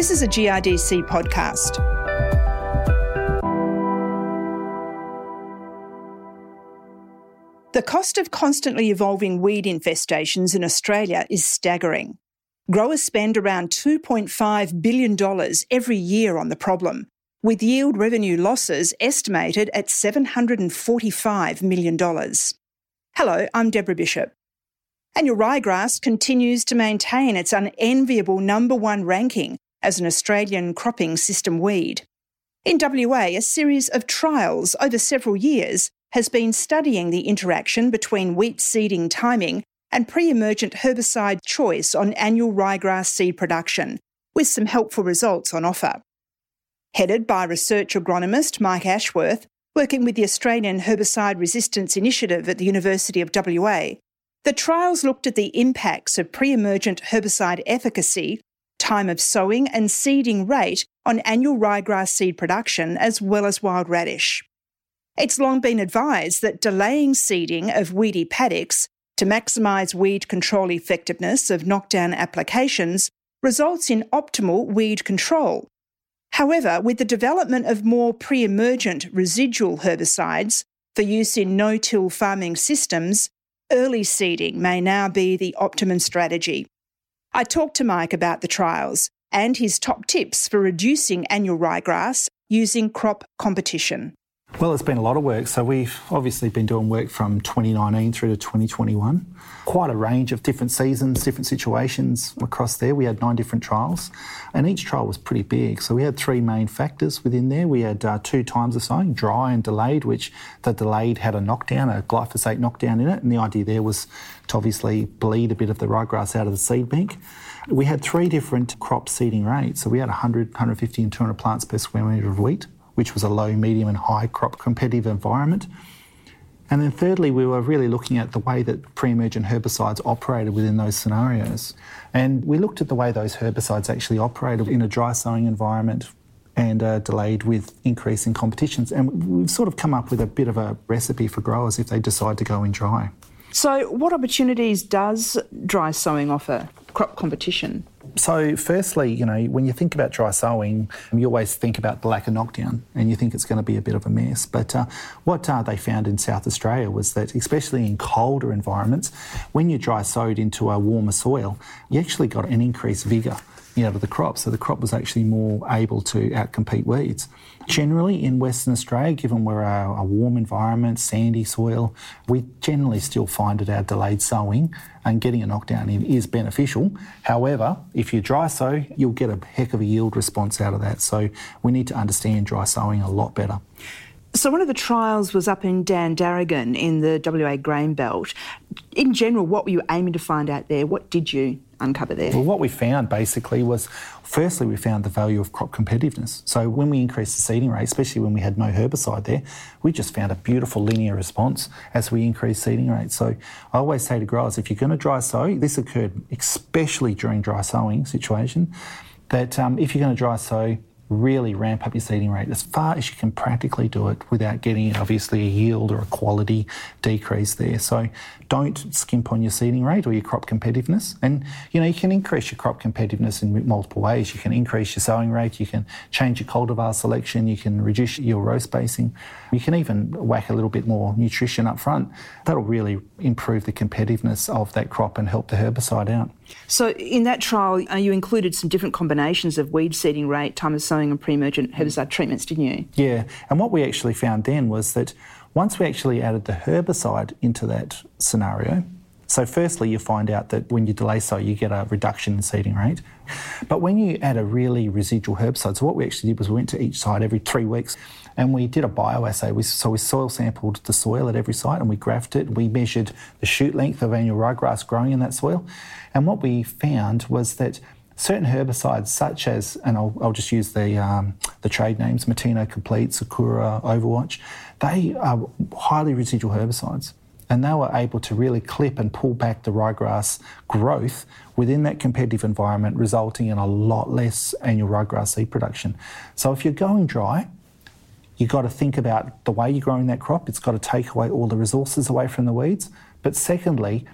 This is a GRDC podcast. The cost of constantly evolving weed infestations in Australia is staggering. Growers spend around $2.5 billion every year on the problem, with yield revenue losses estimated at $745 million. Hello, I'm Deborah Bishop. Annual ryegrass continues to maintain its unenviable number one ranking as an Australian cropping system weed. In WA, a series of trials over several years has been studying the interaction between wheat seeding timing and pre emergent herbicide choice on annual ryegrass seed production, with some helpful results on offer. Headed by research agronomist Mike Ashworth, working with the Australian Herbicide Resistance Initiative at the University of WA, the trials looked at the impacts of pre emergent herbicide efficacy, time of sowing, and seeding rate on annual ryegrass seed production, as well as wild radish. It's long been advised that delaying seeding of weedy paddocks to maximise weed control effectiveness of knockdown applications results in optimal weed control. However, with the development of more pre emergent residual herbicides for use in no till farming systems, early seeding may now be the optimum strategy. I talked to Mike about the trials and his top tips for reducing annual ryegrass using crop competition. Well, it's been a lot of work. So we've obviously been doing work from 2019 through to 2021. Quite a range of different seasons, different situations across there. We had nine different trials, and each trial was pretty big. So we had three main factors within there. We had uh, two times of sowing, dry and delayed, which the delayed had a knockdown, a glyphosate knockdown in it, and the idea there was to obviously bleed a bit of the ryegrass out of the seed bank. We had three different crop seeding rates. So we had 100, 150, and 200 plants per square metre of wheat which was a low, medium, and high crop competitive environment. And then thirdly, we were really looking at the way that pre-emergent herbicides operated within those scenarios. And we looked at the way those herbicides actually operated in a dry sowing environment and uh, delayed with increasing competitions. And we've sort of come up with a bit of a recipe for growers if they decide to go in dry. So, what opportunities does dry sowing offer crop competition? So, firstly, you know, when you think about dry sowing, you always think about the lack of knockdown and you think it's going to be a bit of a mess. But uh, what uh, they found in South Australia was that, especially in colder environments, when you dry sowed into a warmer soil, you actually got an increased vigour out of the crop. So the crop was actually more able to outcompete weeds. Generally, in Western Australia, given we're a, a warm environment, sandy soil, we generally still find that our delayed sowing and getting a knockdown in is beneficial. However, if you dry sow, you'll get a heck of a yield response out of that. So we need to understand dry sowing a lot better. So, one of the trials was up in Dandaragan in the WA grain belt. In general, what were you aiming to find out there? What did you uncover there? Well, what we found basically was firstly, we found the value of crop competitiveness. So, when we increased the seeding rate, especially when we had no herbicide there, we just found a beautiful linear response as we increased seeding rates. So, I always say to growers if you're going to dry sow, this occurred especially during dry sowing situation, that um, if you're going to dry sow, really ramp up your seeding rate as far as you can practically do it without getting obviously a yield or a quality decrease there. So don't skimp on your seeding rate or your crop competitiveness. And you know, you can increase your crop competitiveness in multiple ways. You can increase your sowing rate, you can change your cultivar selection, you can reduce your row spacing, you can even whack a little bit more nutrition up front. That'll really improve the competitiveness of that crop and help the herbicide out. So in that trial, uh, you included some different combinations of weed seeding rate, time of sowing and pre-emergent herbicide treatments, didn't you? Yeah, and what we actually found then was that once we actually added the herbicide into that scenario, so firstly, you find out that when you delay sow, you get a reduction in seeding rate. But when you add a really residual herbicide, so what we actually did was we went to each site every three weeks and we did a bioassay. We, so we soil sampled the soil at every site and we graphed it. We measured the shoot length of annual ryegrass growing in that soil. And what we found was that certain herbicides, such as, and I'll, I'll just use the, um, the trade names, Mateno Complete, Sakura, Overwatch, they are highly residual herbicides. And they were able to really clip and pull back the ryegrass growth within that competitive environment, resulting in a lot less annual ryegrass seed production. So if you're going dry, you've got to think about the way you're growing that crop. It's got to take away all the resources away from the weeds. But secondly,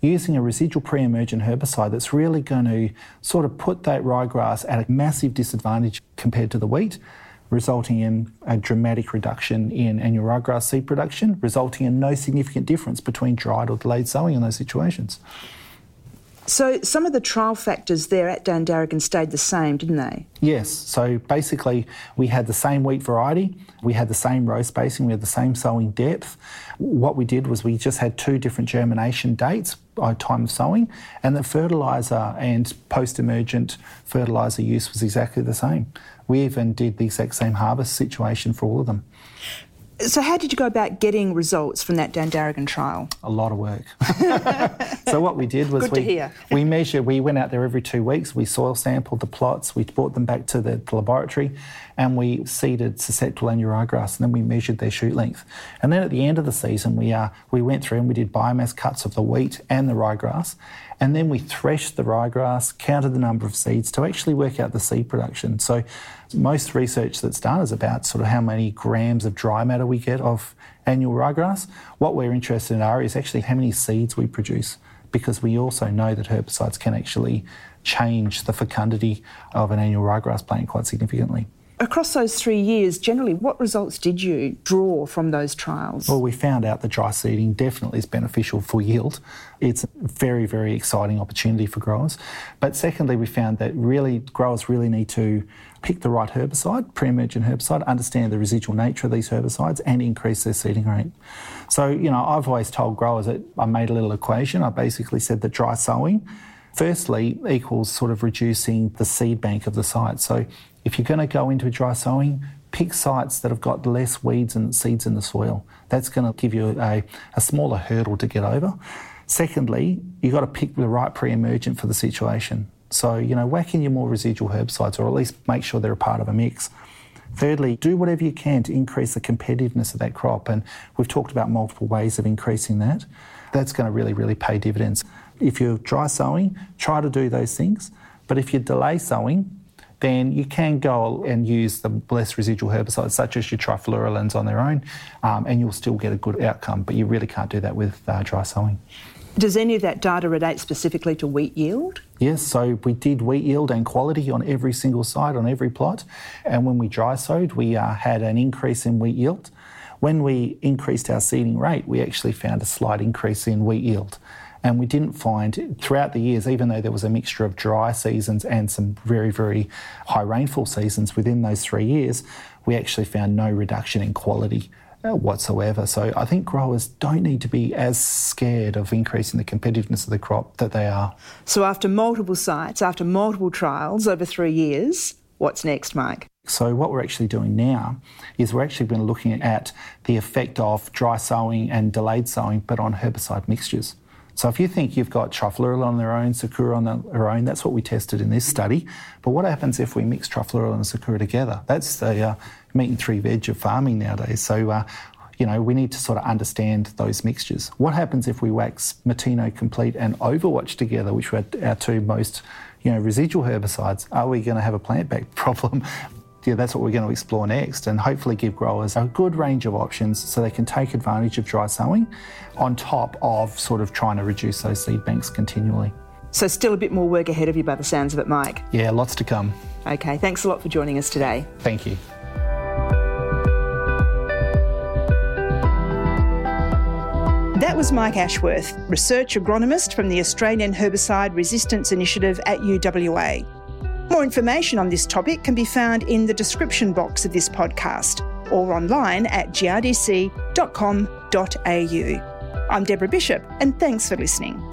using a residual pre emergent herbicide that's really going to sort of put that ryegrass at a massive disadvantage compared to the wheat, resulting in a dramatic reduction in annual ryegrass seed production, resulting in no significant difference between dried or delayed sowing in those situations. So some of the trial factors there at Dandaragan stayed the same, didn't they? Yes. So basically, we had the same wheat variety, we had the same row spacing, we had the same sowing depth. What we did was we just had two different germination dates by time of sowing, and the fertiliser and post-emergent fertiliser use was exactly the same. We even did the exact same harvest situation for all of them. So, how did you go about getting results from that Dandaragan trial? A lot of work. so, what we did was we, we measured, we went out there every two weeks, we soil sampled the plots, we brought them back to the, the laboratory, and we seeded susceptible annual ryegrass, and then we measured their shoot length. And then at the end of the season, we, uh, we went through and we did biomass cuts of the wheat and the ryegrass, and then we threshed the ryegrass, counted the number of seeds to actually work out the seed production. So most research that's done is about sort of how many grams of dry matter we get of annual ryegrass. What we're interested in are is actually how many seeds we produce because we also know that herbicides can actually change the fecundity of an annual ryegrass plant quite significantly. Across those three years, generally, what results did you draw from those trials? Well, we found out that dry seeding definitely is beneficial for yield. It's a very, very exciting opportunity for growers. But secondly, we found that really growers really need to pick the right herbicide, pre-emergent herbicide, understand the residual nature of these herbicides and increase their seeding rate. So, you know, I've always told growers that I made a little equation. I basically said that dry sowing firstly equals sort of reducing the seed bank of the site. So if you're going to go into a dry sowing, pick sites that have got less weeds and seeds in the soil. That's going to give you a, a smaller hurdle to get over. Secondly, you've got to pick the right pre-emergent for the situation. So, you know, whack in your more residual herbicides or at least make sure they're a part of a mix. Thirdly, do whatever you can to increase the competitiveness of that crop. And we've talked about multiple ways of increasing that. That's going to really, really pay dividends. If you're dry sowing, try to do those things. But if you delay sowing, then you can go and use the less residual herbicides, such as your trifluralins on their own, um, and you'll still get a good outcome. But you really can't do that with uh, dry sowing. Does any of that data relate specifically to wheat yield? Yes, so we did wheat yield and quality on every single site, on every plot. And when we dry sowed, we uh, had an increase in wheat yield. When we increased our seeding rate, we actually found a slight increase in wheat yield. And we didn't find throughout the years, even though there was a mixture of dry seasons and some very, very high rainfall seasons within those three years, we actually found no reduction in quality uh, whatsoever. So I think growers don't need to be as scared of increasing the competitiveness of the crop that they are. So after multiple sites, after multiple trials over three years, what's next, Mike? So what we're actually doing now is we're actually been looking at the effect of dry sowing and delayed sowing, but on herbicide mixtures. So if you think you've got trifluralin on their own, Sakura on their own, that's what we tested in this study. But what happens if we mix trifluralin and Sakura together? That's the uh, meat and three veg of farming nowadays. So, uh, you know, we need to sort of understand those mixtures. What happens if we wax Mateno Complete and Overwatch together, which were our two most, you know, residual herbicides? Are we going to have a plant back problem? Yeah, that's what we're going to explore next and hopefully give growers a good range of options so they can take advantage of dry sowing on top of sort of trying to reduce those seed banks continually. So, still a bit more work ahead of you by the sounds of it, Mike. Yeah, lots to come. Okay, thanks a lot for joining us today. Thank you. That was Mike Ashworth, research agronomist from the Australian Herbicide Resistance Initiative at UWA. More information on this topic can be found in the description box of this podcast or online at grdc.com.au. I'm Deborah Bishop, and thanks for listening.